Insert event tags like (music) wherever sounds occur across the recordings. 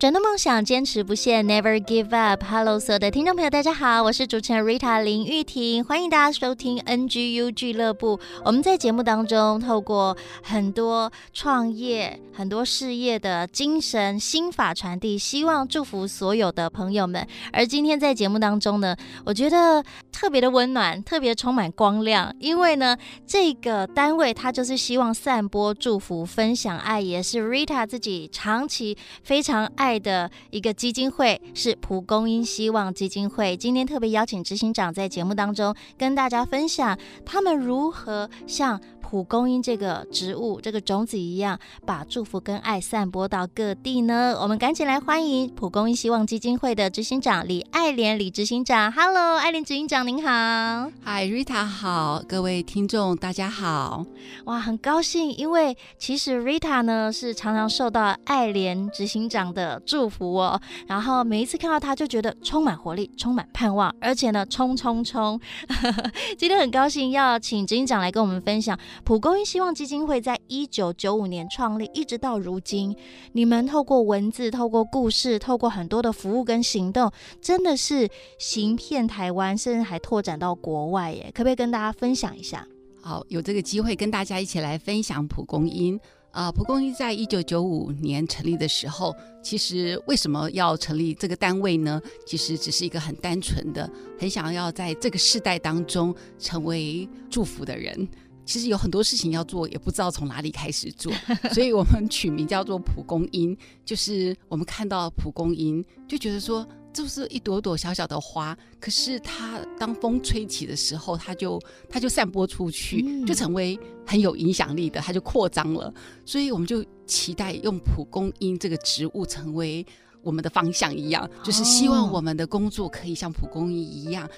转动梦想，坚持不懈，Never give up。Hello，所有的听众朋友，大家好，我是主持人 Rita 林玉婷，欢迎大家收听 NGU 俱乐部。我们在节目当中，透过很多创业、很多事业的精神心法传递，希望祝福所有的朋友们。而今天在节目当中呢，我觉得特别的温暖，特别充满光亮，因为呢，这个单位它就是希望散播祝福、分享爱，也是 Rita 自己长期非常爱。爱的一个基金会是蒲公英希望基金会，今天特别邀请执行长在节目当中跟大家分享他们如何向蒲公英这个植物、这个种子一样，把祝福跟爱散播到各地呢。我们赶紧来欢迎蒲公英希望基金会的执行长李爱莲李执行长。Hello，爱莲执行长您好。Hi，Rita 好，各位听众大家好。哇，很高兴，因为其实 Rita 呢是常常受到爱莲执行长的祝福哦。然后每一次看到他，就觉得充满活力，充满盼望，而且呢，冲冲冲！(laughs) 今天很高兴要请执行长来跟我们分享。蒲公英希望基金会在一九九五年创立，一直到如今，你们透过文字、透过故事、透过很多的服务跟行动，真的是行遍台湾，甚至还拓展到国外耶！可不可以跟大家分享一下？好，有这个机会跟大家一起来分享蒲公英。啊、蒲公英在一九九五年成立的时候，其实为什么要成立这个单位呢？其实只是一个很单纯的，很想要在这个世代当中成为祝福的人。其实有很多事情要做，也不知道从哪里开始做，(laughs) 所以我们取名叫做蒲公英，就是我们看到蒲公英就觉得说，就是一朵朵小小的花，可是它当风吹起的时候，它就它就散播出去，就成为很有影响力的，它就扩张了，所以我们就期待用蒲公英这个植物成为我们的方向一样，就是希望我们的工作可以像蒲公英一样。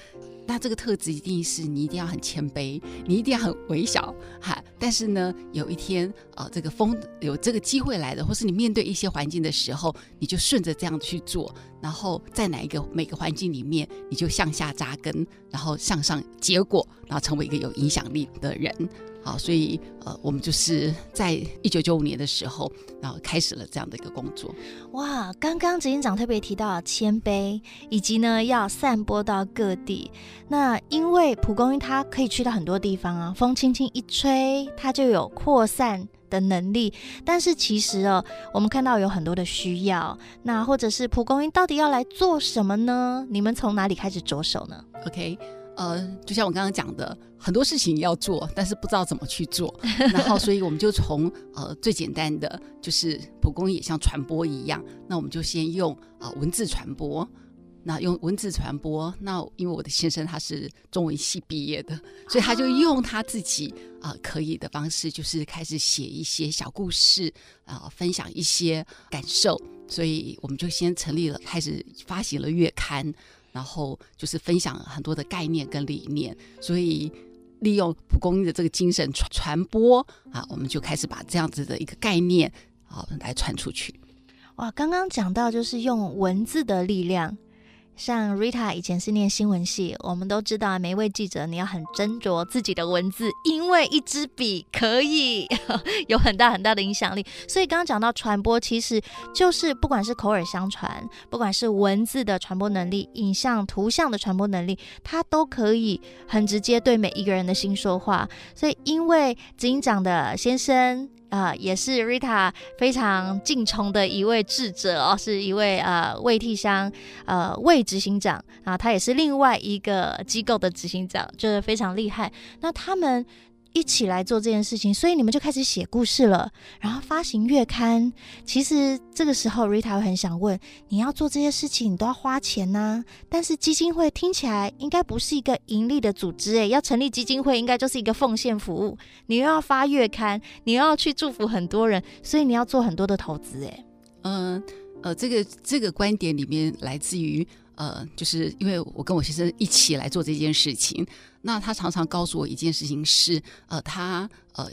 那这个特质一定是你一定要很谦卑，你一定要很微小，哈。但是呢，有一天，呃，这个风有这个机会来的，或是你面对一些环境的时候，你就顺着这样去做，然后在哪一个每个环境里面，你就向下扎根，然后向上结果，然后成为一个有影响力的人。好，所以呃，我们就是在一九九五年的时候，然后开始了这样的一个工作。哇，刚刚执行长特别提到谦卑，以及呢要散播到各地。那因为蒲公英它可以去到很多地方啊，风轻轻一吹，它就有扩散的能力。但是其实哦，我们看到有很多的需要，那或者是蒲公英到底要来做什么呢？你们从哪里开始着手呢？OK。呃，就像我刚刚讲的，很多事情要做，但是不知道怎么去做。然后，所以我们就从呃最简单的，就是蒲公英也像传播一样，那我们就先用啊、呃、文字传播。那用文字传播，那因为我的先生他是中文系毕业的，所以他就用他自己啊、呃、可以的方式，就是开始写一些小故事啊、呃，分享一些感受。所以我们就先成立了，开始发行了月刊。然后就是分享很多的概念跟理念，所以利用蒲公英的这个精神传传播啊，我们就开始把这样子的一个概念啊来传出去。哇，刚刚讲到就是用文字的力量。像 Rita 以前是念新闻系，我们都知道每一位记者你要很斟酌自己的文字，因为一支笔可以 (laughs) 有很大很大的影响力。所以刚刚讲到传播，其实就是不管是口耳相传，不管是文字的传播能力、影像、图像的传播能力，它都可以很直接对每一个人的心说话。所以因为执行长的先生。啊、也是 Rita 非常敬崇的一位智者哦，是一位呃魏替香呃魏执行长啊，他也是另外一个机构的执行长，就是非常厉害。那他们一起来做这件事情，所以你们就开始写故事了，然后发行月刊。其实这个时候，Rita 会很想问：你要做这些事情，你都要花钱呐、但是基金会听起来应该不是一个盈利的组织诶，要成立基金会应该就是一个奉献服务。你又要发月刊，你又要去祝福很多人，所以你要做很多的投资诶。嗯呃，这个这个观点里面来自于。呃，就是因为我跟我先生一起来做这件事情，那他常常告诉我一件事情是，呃，他呃，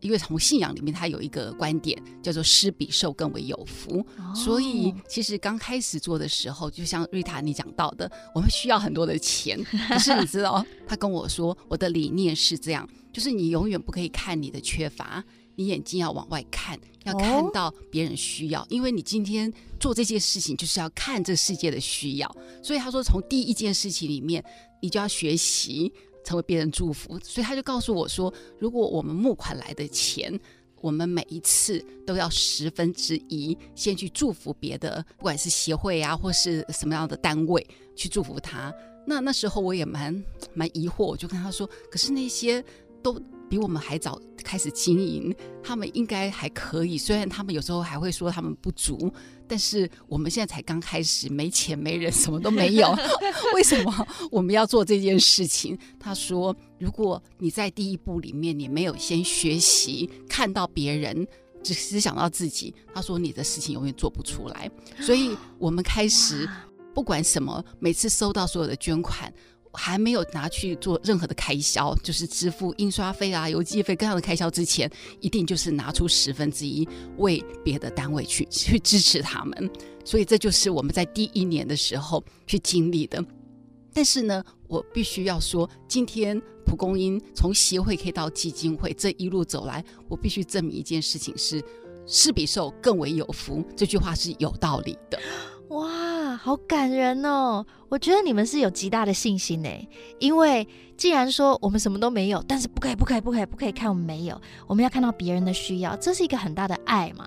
因为从信仰里面他有一个观点叫做施比受更为有福，哦、所以其实刚开始做的时候，就像瑞塔你讲到的，我们需要很多的钱，可是你知道，他跟我说，我的理念是这样，就是你永远不可以看你的缺乏。你眼睛要往外看，要看到别人需要，哦、因为你今天做这件事情就是要看这世界的需要。所以他说，从第一件事情里面，你就要学习成为别人祝福。所以他就告诉我说，如果我们募款来的钱，我们每一次都要十分之一先去祝福别的，不管是协会啊，或是什么样的单位去祝福他。那那时候我也蛮蛮疑惑，我就跟他说，可是那些都。比我们还早开始经营，他们应该还可以。虽然他们有时候还会说他们不足，但是我们现在才刚开始，没钱没人，什么都没有。(laughs) 为什么我们要做这件事情？他说：“如果你在第一步里面你没有先学习看到别人，只是想到自己，他说你的事情永远做不出来。所以我们开始不管什么，每次收到所有的捐款。”还没有拿去做任何的开销，就是支付印刷费啊、邮寄费各样的开销之前，一定就是拿出十分之一为别的单位去去支持他们。所以这就是我们在第一年的时候去经历的。但是呢，我必须要说，今天蒲公英从协会可以到基金会这一路走来，我必须证明一件事情是：施比受更为有福。这句话是有道理的。好感人哦！我觉得你们是有极大的信心呢，因为既然说我们什么都没有，但是不可以，不可以，不可以，不可以看我们没有，我们要看到别人的需要，这是一个很大的爱嘛。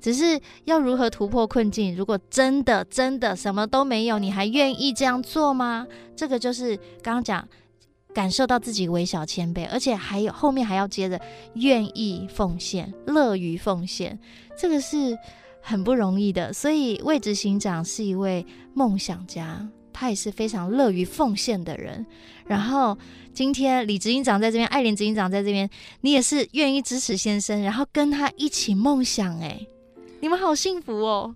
只是要如何突破困境？如果真的真的什么都没有，你还愿意这样做吗？这个就是刚刚讲，感受到自己微小谦卑，而且还有后面还要接着愿意奉献，乐于奉献，这个是。很不容易的，所以魏执行长是一位梦想家，他也是非常乐于奉献的人。然后今天李执行长在这边，艾连执行长在这边，你也是愿意支持先生，然后跟他一起梦想。哎，你们好幸福哦！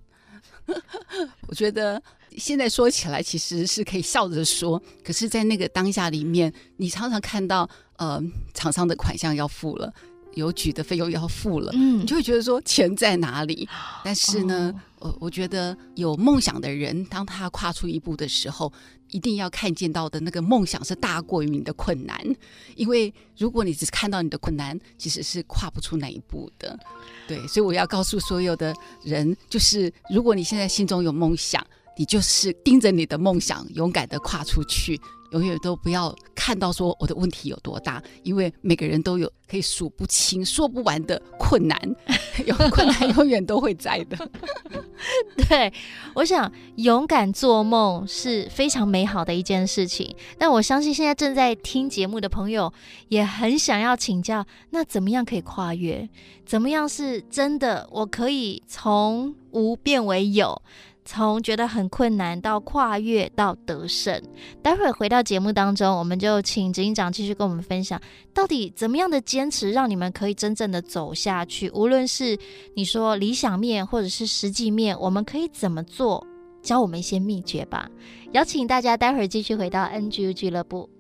(laughs) 我觉得现在说起来其实是可以笑着说，可是，在那个当下里面，你常常看到呃厂商的款项要付了。邮局的费用要付了，嗯，你就会觉得说钱在哪里？但是呢，我、哦、我觉得有梦想的人，当他跨出一步的时候，一定要看见到的那个梦想是大过于你的困难，因为如果你只是看到你的困难，其实是跨不出那一步的。对，所以我要告诉所有的人，就是如果你现在心中有梦想，你就是盯着你的梦想，勇敢的跨出去。永远都不要看到说我的问题有多大，因为每个人都有可以数不清、说不完的困难，(laughs) 有困难永远都会在的。(laughs) 对，我想勇敢做梦是非常美好的一件事情。但我相信现在正在听节目的朋友也很想要请教，那怎么样可以跨越？怎么样是真的？我可以从无变为有。从觉得很困难到跨越到得胜，待会儿回到节目当中，我们就请执行长继续跟我们分享，到底怎么样的坚持让你们可以真正的走下去？无论是你说理想面或者是实际面，我们可以怎么做？教我们一些秘诀吧。邀请大家待会儿继续回到 NGU 俱乐部。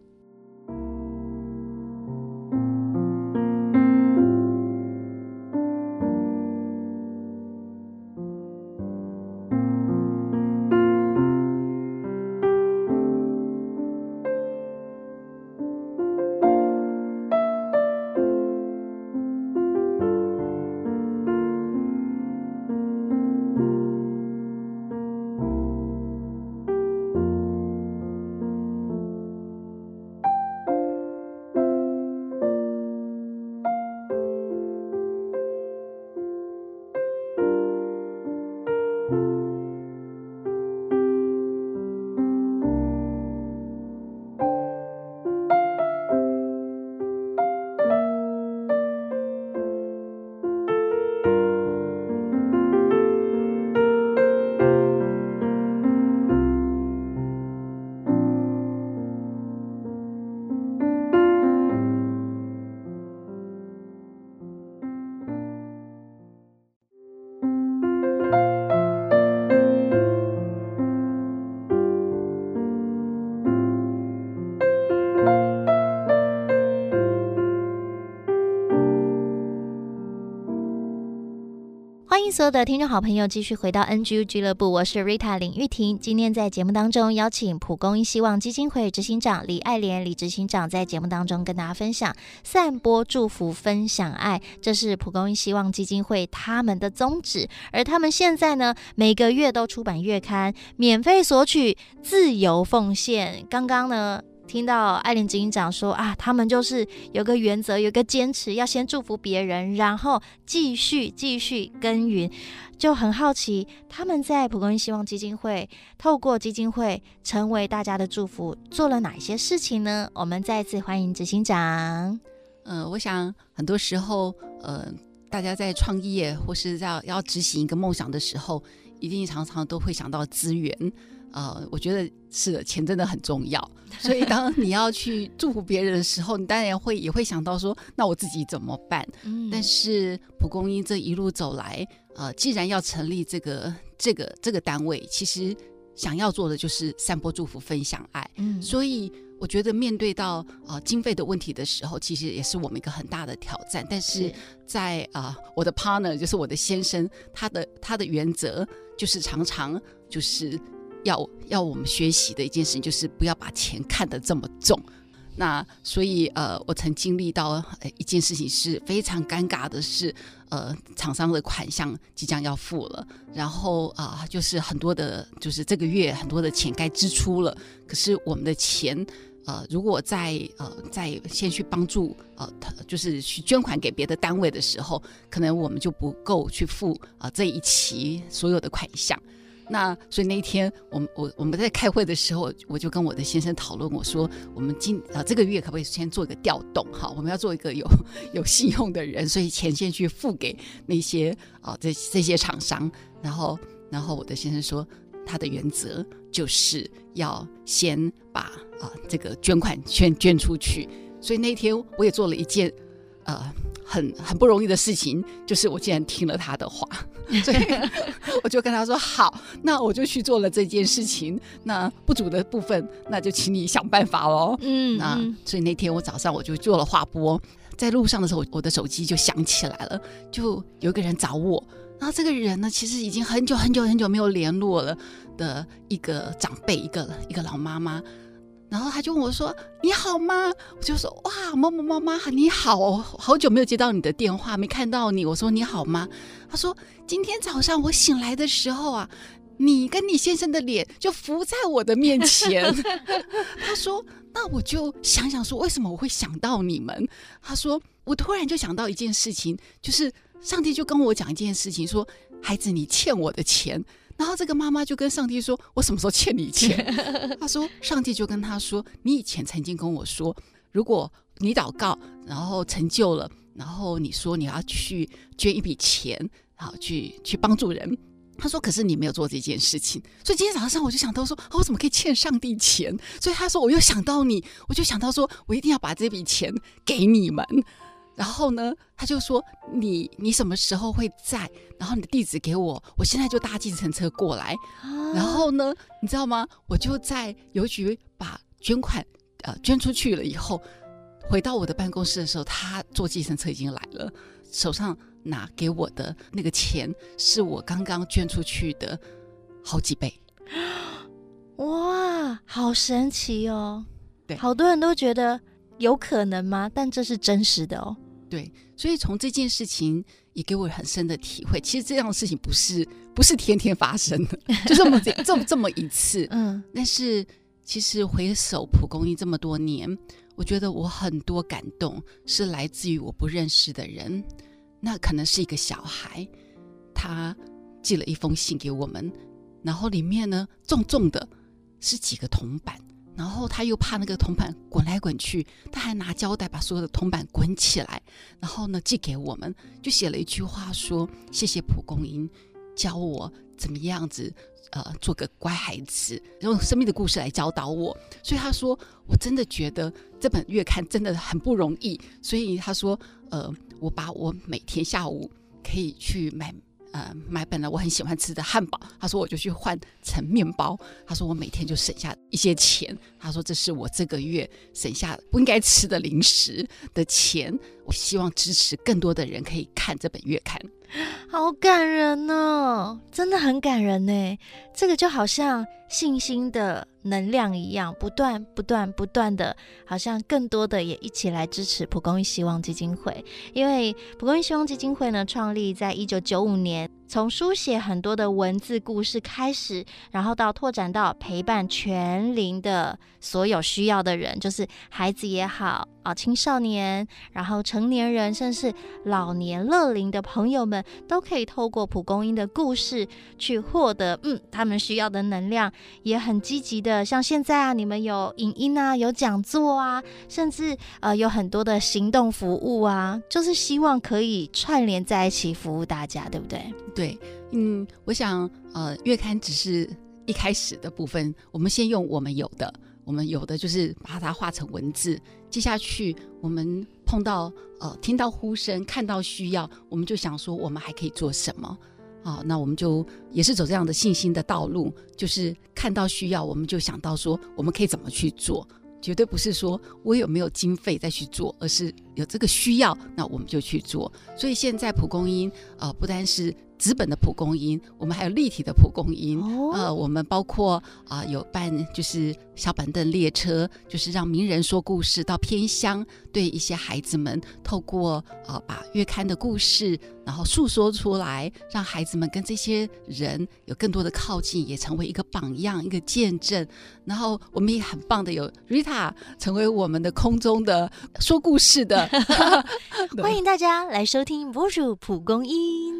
所有的听众好朋友继续回到 NGU 俱乐部，我是 Rita 林玉婷。今天在节目当中邀请蒲公英希望基金会执行长李爱莲李执行长在节目当中跟大家分享散播祝福、分享爱，这是蒲公英希望基金会他们的宗旨。而他们现在呢，每个月都出版月刊，免费索取，自由奉献。刚刚呢。听到爱莲执行长说啊，他们就是有个原则，有个坚持，要先祝福别人，然后继续继续耕耘，就很好奇他们在蒲公英希望基金会透过基金会成为大家的祝福，做了哪些事情呢？我们再次欢迎执行长。呃，我想很多时候，呃，大家在创业或是要要执行一个梦想的时候，一定常常都会想到资源。呃，我觉得是的，钱真的很重要。(laughs) 所以当你要去祝福别人的时候，你当然会也会想到说，那我自己怎么办？嗯。但是蒲公英这一路走来，呃，既然要成立这个这个这个单位，其实想要做的就是散播祝福、分享爱。嗯。所以我觉得面对到呃经费的问题的时候，其实也是我们一个很大的挑战。但是在啊、呃，我的 partner 就是我的先生，他的他的原则就是常常就是。要要我们学习的一件事情，就是不要把钱看得这么重。那所以呃，我曾经历到一件事情是非常尴尬的是，呃，厂商的款项即将要付了，然后啊、就是很多的，就是这个月很多的钱该支出了，可是我们的钱呃，如果在呃在先去帮助呃，就是去捐款给别的单位的时候，可能我们就不够去付啊、这一期所有的款项。那所以那一天，我们我我们在开会的时候，我就跟我的先生讨论，我说我们今啊这个月可不可以先做一个调动？哈，我们要做一个有 (laughs) 有信用的人，所以钱先去付给那些啊这这些厂商。然后然后我的先生说，他的原则就是要先把啊这个捐款先捐出去。所以那天我也做了一件呃。很很不容易的事情，就是我竟然听了他的话，(laughs) 所以 (laughs) 我就跟他说好，那我就去做了这件事情。那不足的部分，那就请你想办法喽。嗯，那所以那天我早上我就做了划拨，在路上的时候，我的手机就响起来了，就有一个人找我。然后这个人呢，其实已经很久很久很久没有联络了的一个长辈，一个一个老妈妈。然后他就问我说：“你好吗？”我就说：“哇，某某妈妈，你好，好久没有接到你的电话，没看到你。”我说：“你好吗？”他说：“今天早上我醒来的时候啊，你跟你先生的脸就浮在我的面前。” (laughs) 他说：“那我就想想说，为什么我会想到你们？”他说：“我突然就想到一件事情，就是上帝就跟我讲一件事情，说孩子，你欠我的钱。”然后这个妈妈就跟上帝说：“我什么时候欠你钱？” (laughs) 他说：“上帝就跟他说，你以前曾经跟我说，如果你祷告，然后成就了，然后你说你要去捐一笔钱，好去去帮助人。”他说：“可是你没有做这件事情，所以今天早上我就想到说，哦，我怎么可以欠上帝钱？所以他说，我又想到你，我就想到说我一定要把这笔钱给你们。”然后呢，他就说：“你你什么时候会在？然后你的地址给我，我现在就搭计程车过来。啊、然后呢，你知道吗？我就在邮局把捐款呃捐出去了以后，回到我的办公室的时候，他坐计程车已经来了，手上拿给我的那个钱是我刚刚捐出去的好几倍。哇，好神奇哦！对，好多人都觉得有可能吗？但这是真实的哦。”对，所以从这件事情也给我很深的体会。其实这样的事情不是不是天天发生的，就这么这这么这么一次。嗯，但是其实回首蒲公英这么多年，我觉得我很多感动是来自于我不认识的人。那可能是一个小孩，他寄了一封信给我们，然后里面呢重重的是几个铜板。然后他又怕那个铜板滚来滚去，他还拿胶带把所有的铜板滚起来，然后呢寄给我们，就写了一句话说：“谢谢蒲公英，教我怎么样子，呃，做个乖孩子，用生命的故事来教导我。”所以他说，我真的觉得这本月刊真的很不容易。所以他说，呃，我把我每天下午可以去买。呃，买本来我很喜欢吃的汉堡，他说我就去换成面包。他说我每天就省下一些钱。他说这是我这个月省下不应该吃的零食的钱，我希望支持更多的人可以看这本月刊。好感人哦，真的很感人呢。这个就好像信心的能量一样，不断、不断、不断的，好像更多的也一起来支持蒲公英希望基金会。因为蒲公英希望基金会呢，创立在一九九五年。从书写很多的文字故事开始，然后到拓展到陪伴全龄的所有需要的人，就是孩子也好啊，青少年，然后成年人，甚至老年乐龄的朋友们，都可以透过蒲公英的故事去获得嗯他们需要的能量，也很积极的。像现在啊，你们有影音啊，有讲座啊，甚至呃有很多的行动服务啊，就是希望可以串联在一起服务大家，对不对？对，嗯，我想，呃，月刊只是一开始的部分，我们先用我们有的，我们有的就是把它化成文字。接下去，我们碰到，呃，听到呼声，看到需要，我们就想说，我们还可以做什么？啊，那我们就也是走这样的信心的道路，就是看到需要，我们就想到说，我们可以怎么去做。绝对不是说我有没有经费再去做，而是有这个需要，那我们就去做。所以现在蒲公英，呃，不单是纸本的蒲公英，我们还有立体的蒲公英。哦、呃，我们包括啊、呃，有办就是小板凳列车，就是让名人说故事到偏乡，对一些孩子们透过啊、呃，把月刊的故事。然后诉说出来，让孩子们跟这些人有更多的靠近，也成为一个榜样、一个见证。然后我们也很棒的有 Rita 成为我们的空中的说故事的，(laughs) (laughs) 欢迎大家来收听《博主蒲公英》。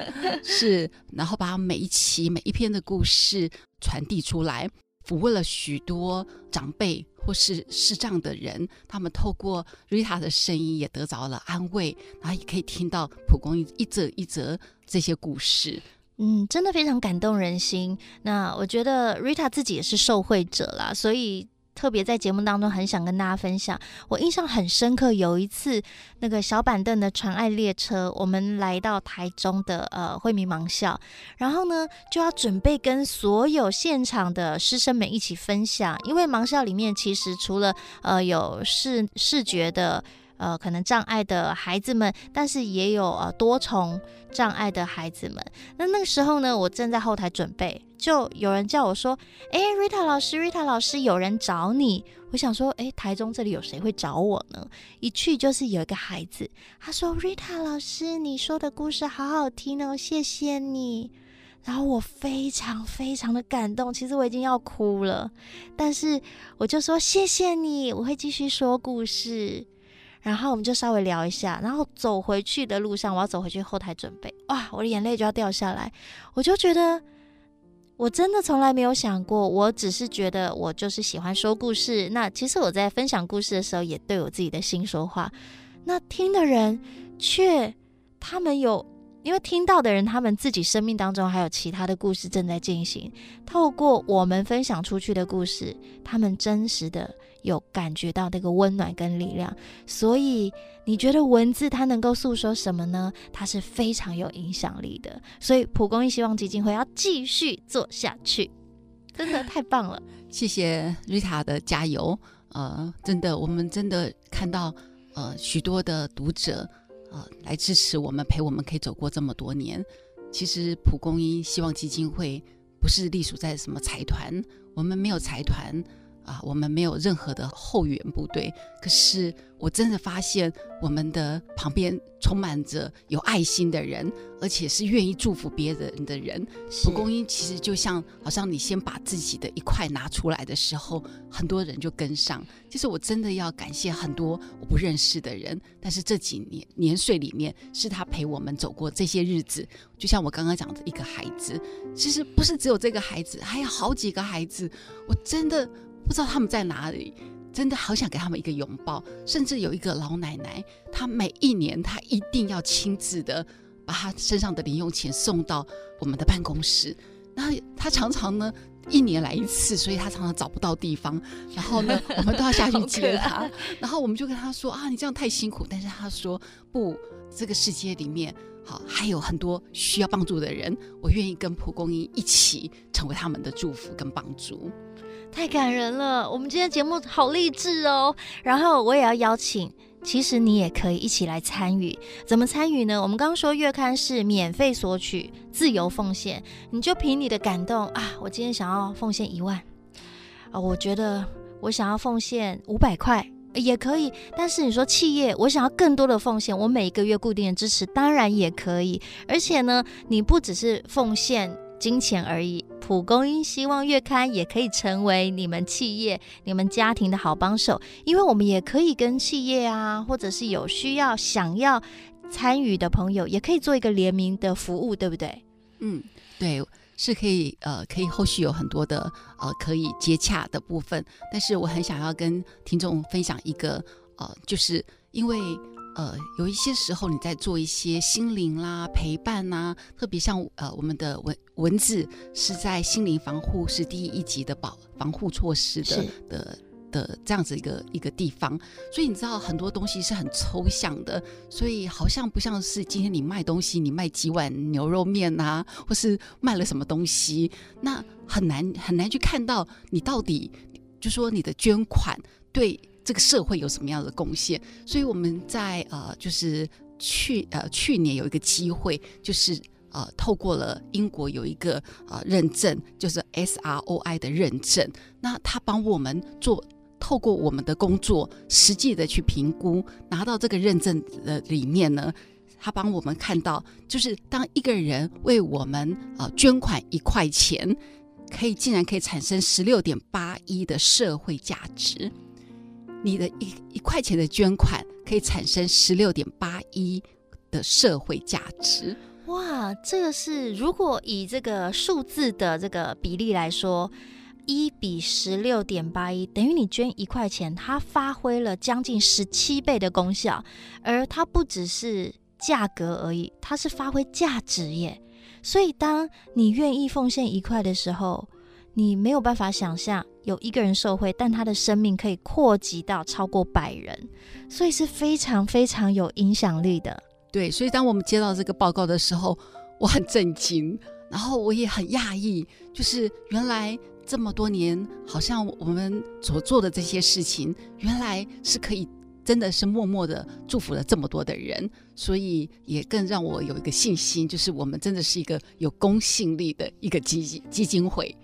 (laughs) 是，然后把每一期每一篇的故事传递出来，抚慰了许多长辈。或是视障的人，他们透过 Rita 的声音也得着了安慰，然后也可以听到蒲公英一则一则这些故事。嗯，真的非常感动人心。那我觉得 Rita 自己也是受惠者啦，所以。特别在节目当中，很想跟大家分享，我印象很深刻。有一次，那个小板凳的传爱列车，我们来到台中的呃惠民盲校，然后呢就要准备跟所有现场的师生们一起分享，因为盲校里面其实除了呃有视视觉的。呃，可能障碍的孩子们，但是也有呃多重障碍的孩子们。那那个时候呢，我正在后台准备，就有人叫我说：“哎，Rita 老师，Rita 老师，有人找你。”我想说：“哎，台中这里有谁会找我呢？”一去就是有一个孩子，他说：“Rita 老师，你说的故事好好听哦，谢谢你。”然后我非常非常的感动，其实我已经要哭了，但是我就说：“谢谢你，我会继续说故事。”然后我们就稍微聊一下，然后走回去的路上，我要走回去后台准备，哇，我的眼泪就要掉下来。我就觉得，我真的从来没有想过，我只是觉得我就是喜欢说故事。那其实我在分享故事的时候，也对我自己的心说话。那听的人却，他们有，因为听到的人，他们自己生命当中还有其他的故事正在进行。透过我们分享出去的故事，他们真实的。有感觉到那个温暖跟力量，所以你觉得文字它能够诉说什么呢？它是非常有影响力的。所以蒲公英希望基金会要继续做下去，真的太棒了！(laughs) 谢谢 Rita 的加油。呃，真的，我们真的看到呃许多的读者呃来支持我们，陪我们可以走过这么多年。其实蒲公英希望基金会不是隶属在什么财团，我们没有财团。啊，我们没有任何的后援部队，可是我真的发现我们的旁边充满着有爱心的人，而且是愿意祝福别人的人。蒲公英其实就像，好像你先把自己的一块拿出来的时候，很多人就跟上。其实我真的要感谢很多我不认识的人，但是这几年年岁里面，是他陪我们走过这些日子。就像我刚刚讲的一个孩子，其实不是只有这个孩子，还有好几个孩子，我真的。不知道他们在哪里，真的好想给他们一个拥抱。甚至有一个老奶奶，她每一年她一定要亲自的把她身上的零用钱送到我们的办公室。那她常常呢一年来一次，所以她常常找不到地方。然后呢，(laughs) 我们都要下去接她。然后我们就跟她说啊，你这样太辛苦。但是她说不，这个世界里面好还有很多需要帮助的人，我愿意跟蒲公英一起成为他们的祝福跟帮助。太感人了！我们今天节目好励志哦。然后我也要邀请其实你也可以一起来参与。怎么参与呢？我们刚刚说月刊是免费索取、自由奉献，你就凭你的感动啊，我今天想要奉献一万啊，我觉得我想要奉献五百块也可以。但是你说企业，我想要更多的奉献，我每一个月固定的支持当然也可以。而且呢，你不只是奉献。金钱而已。蒲公英希望月刊也可以成为你们企业、你们家庭的好帮手，因为我们也可以跟企业啊，或者是有需要、想要参与的朋友，也可以做一个联名的服务，对不对？嗯，对，是可以，呃，可以后续有很多的呃可以接洽的部分。但是我很想要跟听众分享一个，呃，就是因为。呃，有一些时候你在做一些心灵啦、陪伴呐、啊，特别像呃，我们的文文字是在心灵防护是第一级的保防护措施的的的这样子一个一个地方，所以你知道很多东西是很抽象的，所以好像不像是今天你卖东西，你卖几碗牛肉面呐、啊，或是卖了什么东西，那很难很难去看到你到底就说你的捐款对。这个社会有什么样的贡献？所以我们在呃，就是去呃去年有一个机会，就是呃透过了英国有一个呃认证，就是 SROI 的认证。那他帮我们做，透过我们的工作，实际的去评估，拿到这个认证的里面呢，他帮我们看到，就是当一个人为我们呃捐款一块钱，可以竟然可以产生十六点八一的社会价值。你的一一块钱的捐款可以产生十六点八一的社会价值，哇！这个是如果以这个数字的这个比例来说，一比十六点八一，等于你捐一块钱，它发挥了将近十七倍的功效，而它不只是价格而已，它是发挥价值耶。所以，当你愿意奉献一块的时候，你没有办法想象有一个人受惠，但他的生命可以扩及到超过百人，所以是非常非常有影响力的。对，所以当我们接到这个报告的时候，我很震惊，然后我也很讶异，就是原来这么多年，好像我们所做的这些事情，原来是可以真的是默默的祝福了这么多的人，所以也更让我有一个信心，就是我们真的是一个有公信力的一个基金基金会。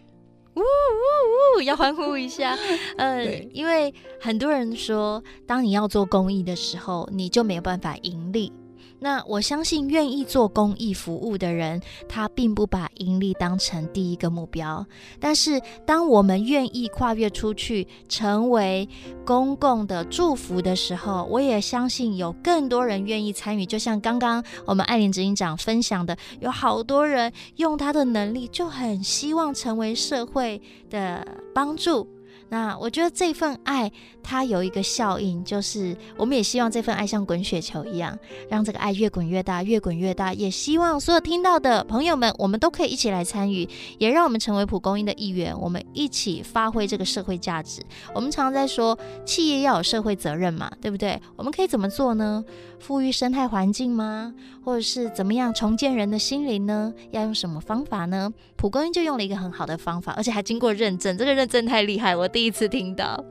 呜呜呜！要欢呼一下，(laughs) 呃，因为很多人说，当你要做公益的时候，你就没有办法盈利。那我相信，愿意做公益服务的人，他并不把盈利当成第一个目标。但是，当我们愿意跨越出去，成为公共的祝福的时候，我也相信有更多人愿意参与。就像刚刚我们艾琳执行长分享的，有好多人用他的能力，就很希望成为社会的帮助。那我觉得这份爱，它有一个效应，就是我们也希望这份爱像滚雪球一样，让这个爱越滚越大，越滚越大。也希望所有听到的朋友们，我们都可以一起来参与，也让我们成为蒲公英的一员，我们一起发挥这个社会价值。我们常常在说，企业要有社会责任嘛，对不对？我们可以怎么做呢？富裕生态环境吗？或者是怎么样重建人的心灵呢？要用什么方法呢？蒲公英就用了一个很好的方法，而且还经过认证。这个认证太厉害，我第一次听到。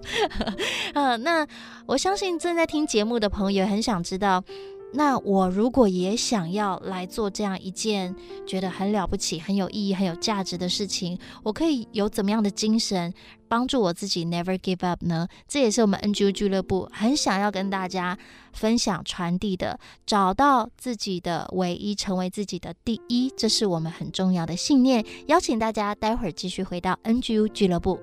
(laughs) 呃，那我相信正在听节目的朋友很想知道。那我如果也想要来做这样一件觉得很了不起、很有意义、很有价值的事情，我可以有怎么样的精神帮助我自己 never give up 呢？这也是我们 NGU 俱乐部很想要跟大家分享、传递的。找到自己的唯一，成为自己的第一，这是我们很重要的信念。邀请大家待会儿继续回到 NGU 俱乐部。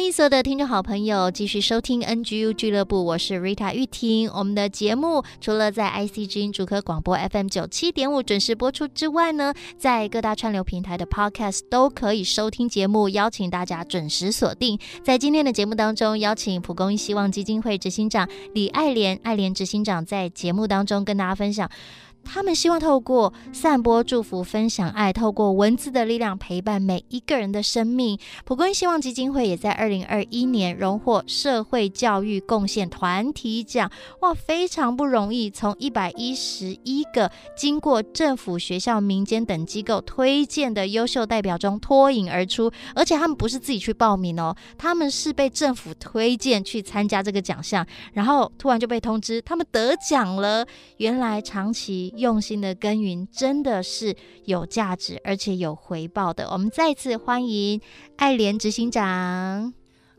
欢迎所的听众好朋友继续收听 NGU 俱乐部，我是 Rita 玉婷。我们的节目除了在 IC 之音竹科广播 FM 九七点五准时播出之外呢，在各大串流平台的 Podcast 都可以收听节目，邀请大家准时锁定。在今天的节目当中，邀请蒲公英希望基金会执行长李爱莲，爱莲执行长在节目当中跟大家分享。他们希望透过散播祝福、分享爱，透过文字的力量陪伴每一个人的生命。蒲公英希望基金会也在二零二一年荣获社会教育贡献团体奖，哇，非常不容易！从一百一十一个经过政府、学校、民间等机构推荐的优秀代表中脱颖而出，而且他们不是自己去报名哦，他们是被政府推荐去参加这个奖项，然后突然就被通知他们得奖了。原来长期。用心的耕耘真的是有价值，而且有回报的。我们再次欢迎爱莲执行长。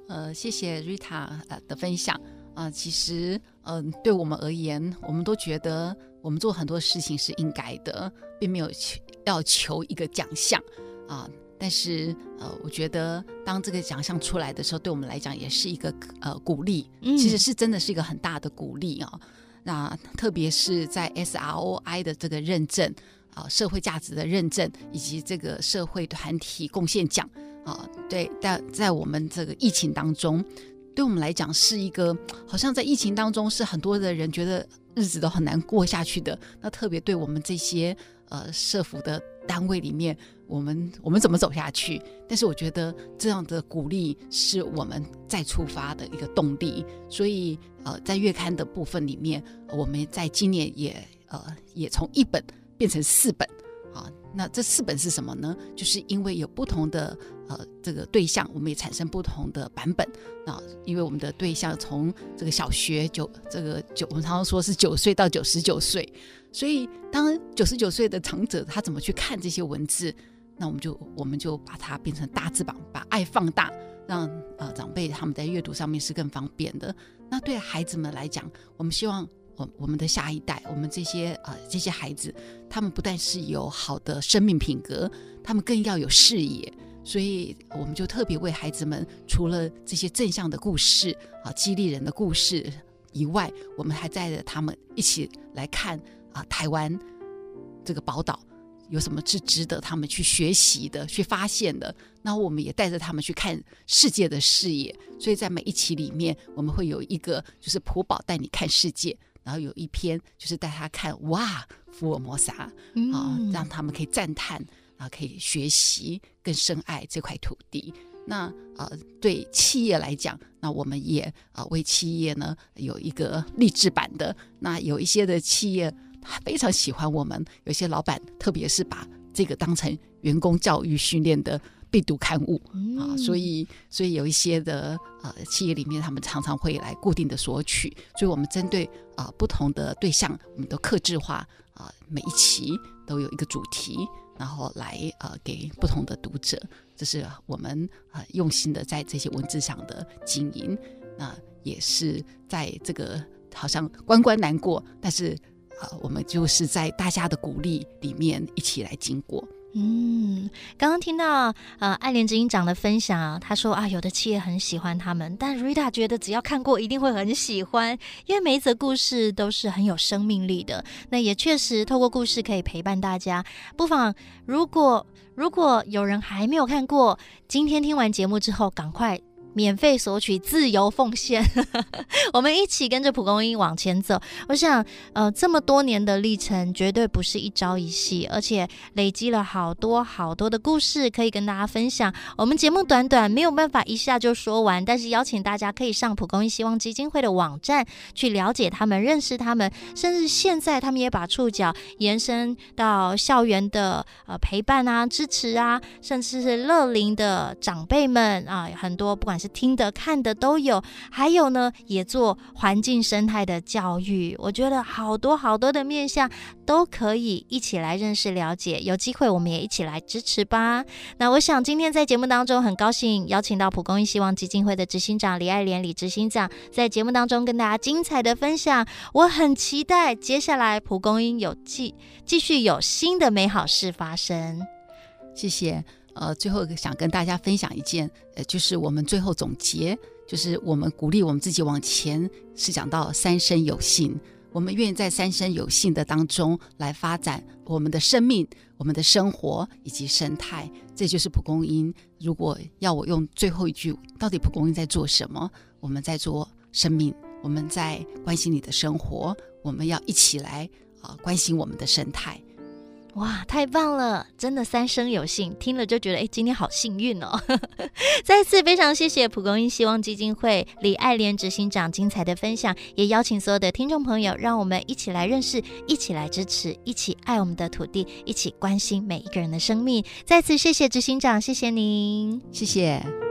呃，谢谢 Rita 呃的分享啊、呃。其实，嗯、呃，对我们而言，我们都觉得我们做很多事情是应该的，并没有求要求一个奖项啊。但是，呃，我觉得当这个奖项出来的时候，对我们来讲也是一个呃鼓励。其实是真的是一个很大的鼓励啊。那特别是在 SROI 的这个认证啊，社会价值的认证，以及这个社会团体贡献奖啊，对，但在我们这个疫情当中，对我们来讲是一个好像在疫情当中是很多的人觉得日子都很难过下去的。那特别对我们这些呃社福的单位里面，我们我们怎么走下去？但是我觉得这样的鼓励是我们再出发的一个动力，所以。呃，在月刊的部分里面，我们在今年也呃也从一本变成四本啊。那这四本是什么呢？就是因为有不同的呃这个对象，我们也产生不同的版本啊。因为我们的对象从这个小学九这个九，我们常常说是九岁到九十九岁，所以当九十九岁的长者他怎么去看这些文字，那我们就我们就把它变成大字版，把爱放大。让呃长辈他们在阅读上面是更方便的。那对孩子们来讲，我们希望我我们的下一代，我们这些呃这些孩子，他们不但是有好的生命品格，他们更要有视野。所以我们就特别为孩子们，除了这些正向的故事啊，激励人的故事以外，我们还带着他们一起来看啊台湾这个宝岛。有什么是值得他们去学习的、去发现的？那我们也带着他们去看世界的视野。所以在每一期里面，我们会有一个就是普宝带你看世界，然后有一篇就是带他看哇福尔摩沙啊，让他们可以赞叹啊，可以学习更深爱这块土地。那呃，对企业来讲，那我们也啊、呃、为企业呢有一个励志版的。那有一些的企业。他非常喜欢我们，有些老板特别是把这个当成员工教育训练的必读刊物、嗯、啊，所以所以有一些的呃企业里面，他们常常会来固定的索取，所以我们针对啊、呃、不同的对象，我们都克制化啊、呃，每一期都有一个主题，然后来呃给不同的读者，这是我们、呃、用心的在这些文字上的经营，那、也是在这个好像关关难过，但是。啊，我们就是在大家的鼓励里面一起来经过。嗯，刚刚听到呃爱莲执行长的分享，他说啊，有的企业很喜欢他们，但 Rita 觉得只要看过一定会很喜欢，因为每一则故事都是很有生命力的。那也确实透过故事可以陪伴大家。不妨如果如果有人还没有看过，今天听完节目之后，赶快。免费索取，自由奉献，(laughs) 我们一起跟着蒲公英往前走。我想，呃，这么多年的历程，绝对不是一朝一夕，而且累积了好多好多的故事可以跟大家分享。我们节目短短，没有办法一下就说完，但是邀请大家可以上蒲公英希望基金会的网站去了解他们、认识他们，甚至现在他们也把触角延伸到校园的呃陪伴啊、支持啊，甚至是乐龄的长辈们啊，很多不管。是听的、看的都有，还有呢，也做环境生态的教育。我觉得好多好多的面向都可以一起来认识、了解。有机会我们也一起来支持吧。那我想今天在节目当中很高兴邀请到蒲公英希望基金会的执行长李爱莲李执行长在节目当中跟大家精彩的分享。我很期待接下来蒲公英有继继续有新的美好事发生。谢谢。呃，最后想跟大家分享一件，呃，就是我们最后总结，就是我们鼓励我们自己往前，是讲到三生有幸，我们愿意在三生有幸的当中来发展我们的生命、我们的生活以及生态，这就是蒲公英。如果要我用最后一句，到底蒲公英在做什么？我们在做生命，我们在关心你的生活，我们要一起来啊、关心我们的生态。哇，太棒了！真的三生有幸，听了就觉得哎，今天好幸运哦。(laughs) 再次非常谢谢蒲公英希望基金会李爱莲执行长精彩的分享，也邀请所有的听众朋友，让我们一起来认识，一起来支持，一起爱我们的土地，一起关心每一个人的生命。再次谢谢执行长，谢谢您，谢谢。